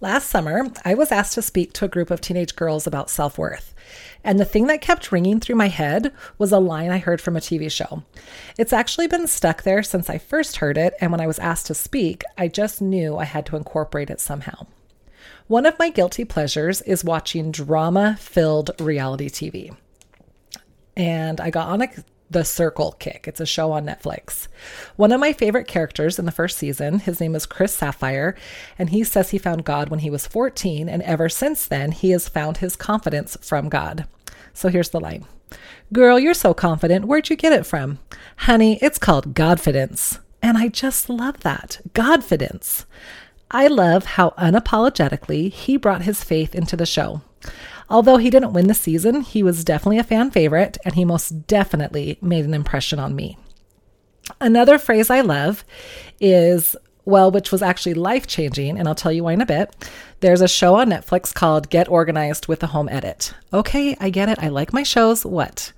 Last summer, I was asked to speak to a group of teenage girls about self worth. And the thing that kept ringing through my head was a line I heard from a TV show. It's actually been stuck there since I first heard it, and when I was asked to speak, I just knew I had to incorporate it somehow. One of my guilty pleasures is watching drama filled reality TV. And I got on a the Circle Kick. It's a show on Netflix. One of my favorite characters in the first season, his name is Chris Sapphire, and he says he found God when he was 14, and ever since then, he has found his confidence from God. So here's the line Girl, you're so confident. Where'd you get it from? Honey, it's called Godfidence. And I just love that. Godfidence. I love how unapologetically he brought his faith into the show. Although he didn't win the season, he was definitely a fan favorite, and he most definitely made an impression on me. Another phrase I love is, well, which was actually life changing, and I'll tell you why in a bit. There's a show on Netflix called Get Organized with a Home Edit. Okay, I get it. I like my shows. What?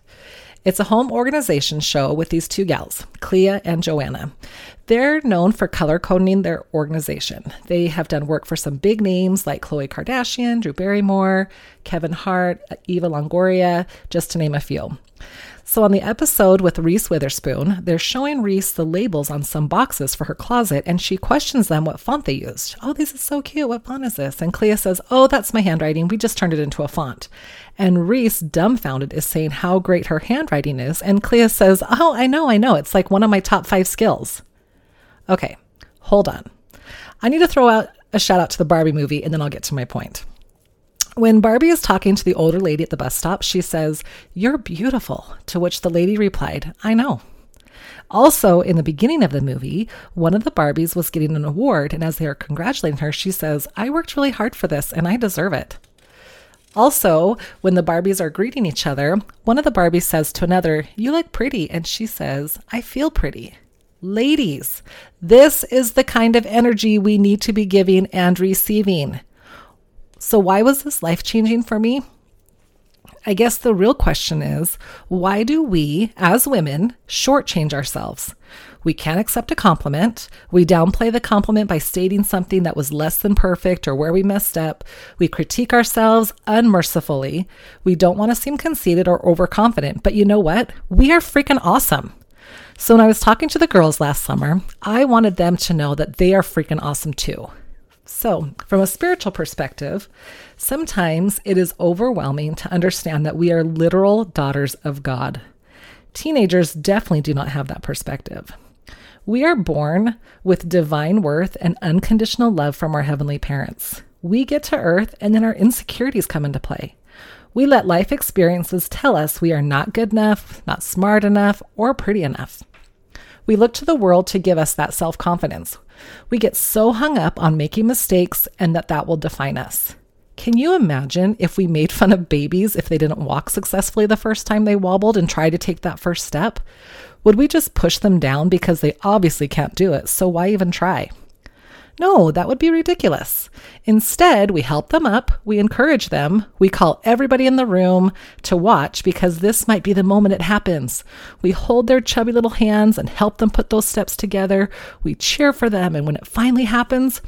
It's a home organization show with these two gals, Clea and Joanna. They're known for color coding their organization. They have done work for some big names like Khloe Kardashian, Drew Barrymore, Kevin Hart, Eva Longoria, just to name a few. So, on the episode with Reese Witherspoon, they're showing Reese the labels on some boxes for her closet, and she questions them what font they used. Oh, this is so cute. What font is this? And Clea says, Oh, that's my handwriting. We just turned it into a font. And Reese, dumbfounded, is saying how great her handwriting is. And Clea says, Oh, I know, I know. It's like one of my top five skills. Okay, hold on. I need to throw out a shout out to the Barbie movie, and then I'll get to my point. When Barbie is talking to the older lady at the bus stop, she says, You're beautiful. To which the lady replied, I know. Also, in the beginning of the movie, one of the Barbies was getting an award, and as they are congratulating her, she says, I worked really hard for this and I deserve it. Also, when the Barbies are greeting each other, one of the Barbies says to another, You look pretty, and she says, I feel pretty. Ladies, this is the kind of energy we need to be giving and receiving. So, why was this life changing for me? I guess the real question is why do we, as women, shortchange ourselves? We can't accept a compliment. We downplay the compliment by stating something that was less than perfect or where we messed up. We critique ourselves unmercifully. We don't want to seem conceited or overconfident. But you know what? We are freaking awesome. So when I was talking to the girls last summer, I wanted them to know that they are freaking awesome too. So, from a spiritual perspective, sometimes it is overwhelming to understand that we are literal daughters of God. Teenagers definitely do not have that perspective. We are born with divine worth and unconditional love from our heavenly parents. We get to earth and then our insecurities come into play. We let life experiences tell us we are not good enough, not smart enough, or pretty enough. We look to the world to give us that self confidence. We get so hung up on making mistakes and that that will define us. Can you imagine if we made fun of babies if they didn't walk successfully the first time they wobbled and tried to take that first step? Would we just push them down because they obviously can't do it, so why even try? No, that would be ridiculous. Instead, we help them up, we encourage them, we call everybody in the room to watch because this might be the moment it happens. We hold their chubby little hands and help them put those steps together. We cheer for them, and when it finally happens,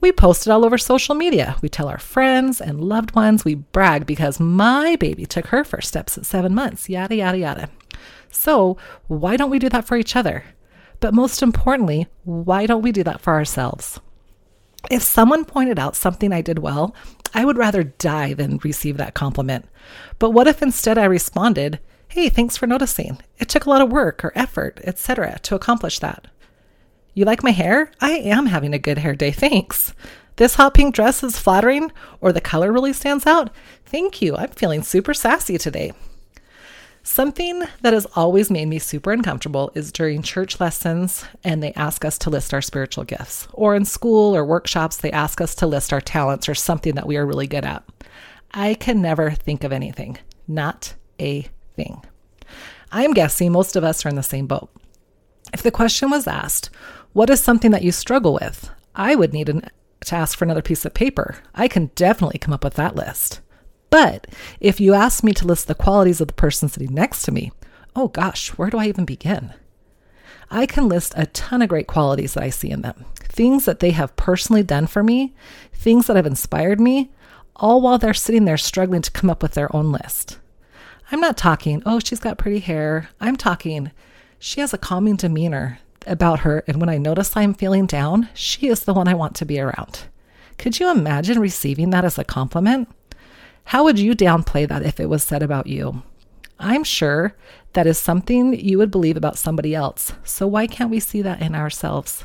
we post it all over social media. We tell our friends and loved ones, we brag because my baby took her first steps at seven months, yada, yada, yada. So, why don't we do that for each other? But most importantly, why don't we do that for ourselves? If someone pointed out something I did well, I would rather die than receive that compliment. But what if instead I responded, "Hey, thanks for noticing. It took a lot of work or effort, etc., to accomplish that." You like my hair? I am having a good hair day, thanks. This hot pink dress is flattering, or the color really stands out? Thank you. I'm feeling super sassy today. Something that has always made me super uncomfortable is during church lessons and they ask us to list our spiritual gifts, or in school or workshops, they ask us to list our talents or something that we are really good at. I can never think of anything, not a thing. I'm guessing most of us are in the same boat. If the question was asked, What is something that you struggle with? I would need an, to ask for another piece of paper. I can definitely come up with that list. But if you ask me to list the qualities of the person sitting next to me, oh gosh, where do I even begin? I can list a ton of great qualities that I see in them, things that they have personally done for me, things that have inspired me, all while they're sitting there struggling to come up with their own list. I'm not talking, oh, she's got pretty hair. I'm talking, she has a calming demeanor about her, and when I notice I'm feeling down, she is the one I want to be around. Could you imagine receiving that as a compliment? How would you downplay that if it was said about you? I'm sure that is something you would believe about somebody else. So why can't we see that in ourselves?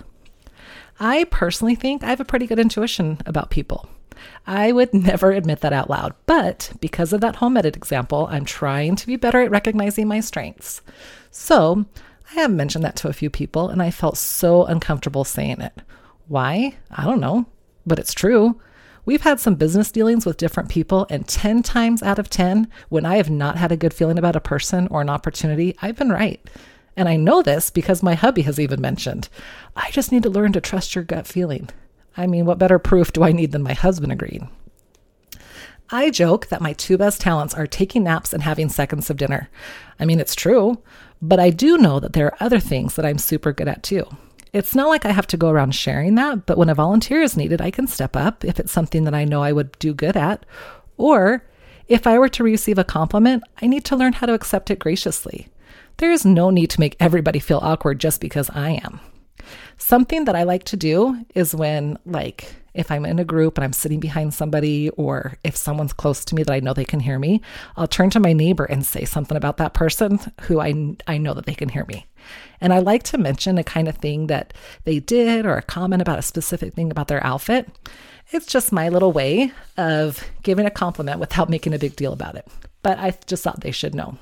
I personally think I have a pretty good intuition about people. I would never admit that out loud, but because of that home edit example, I'm trying to be better at recognizing my strengths. So I have mentioned that to a few people, and I felt so uncomfortable saying it. Why? I don't know, but it's true. We've had some business dealings with different people, and 10 times out of 10, when I have not had a good feeling about a person or an opportunity, I've been right. And I know this because my hubby has even mentioned, I just need to learn to trust your gut feeling. I mean, what better proof do I need than my husband agreeing? I joke that my two best talents are taking naps and having seconds of dinner. I mean, it's true, but I do know that there are other things that I'm super good at too. It's not like I have to go around sharing that, but when a volunteer is needed, I can step up if it's something that I know I would do good at. Or if I were to receive a compliment, I need to learn how to accept it graciously. There is no need to make everybody feel awkward just because I am. Something that I like to do is when, like, if I'm in a group and I'm sitting behind somebody, or if someone's close to me that I know they can hear me, I'll turn to my neighbor and say something about that person who I, I know that they can hear me. And I like to mention a kind of thing that they did or a comment about a specific thing about their outfit. It's just my little way of giving a compliment without making a big deal about it. But I just thought they should know.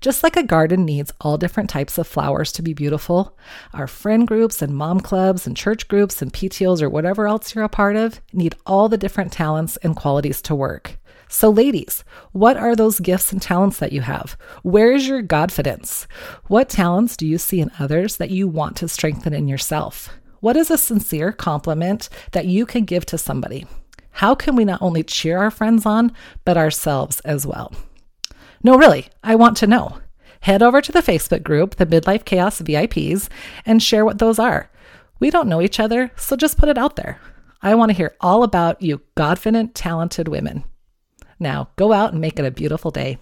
Just like a garden needs all different types of flowers to be beautiful, our friend groups and mom clubs and church groups and PTOs or whatever else you're a part of need all the different talents and qualities to work. So, ladies, what are those gifts and talents that you have? Where is your Godfidence? What talents do you see in others that you want to strengthen in yourself? What is a sincere compliment that you can give to somebody? How can we not only cheer our friends on, but ourselves as well? No, really, I want to know. Head over to the Facebook group, the Midlife Chaos VIPs, and share what those are. We don't know each other, so just put it out there. I want to hear all about you, Godfident, talented women. Now, go out and make it a beautiful day.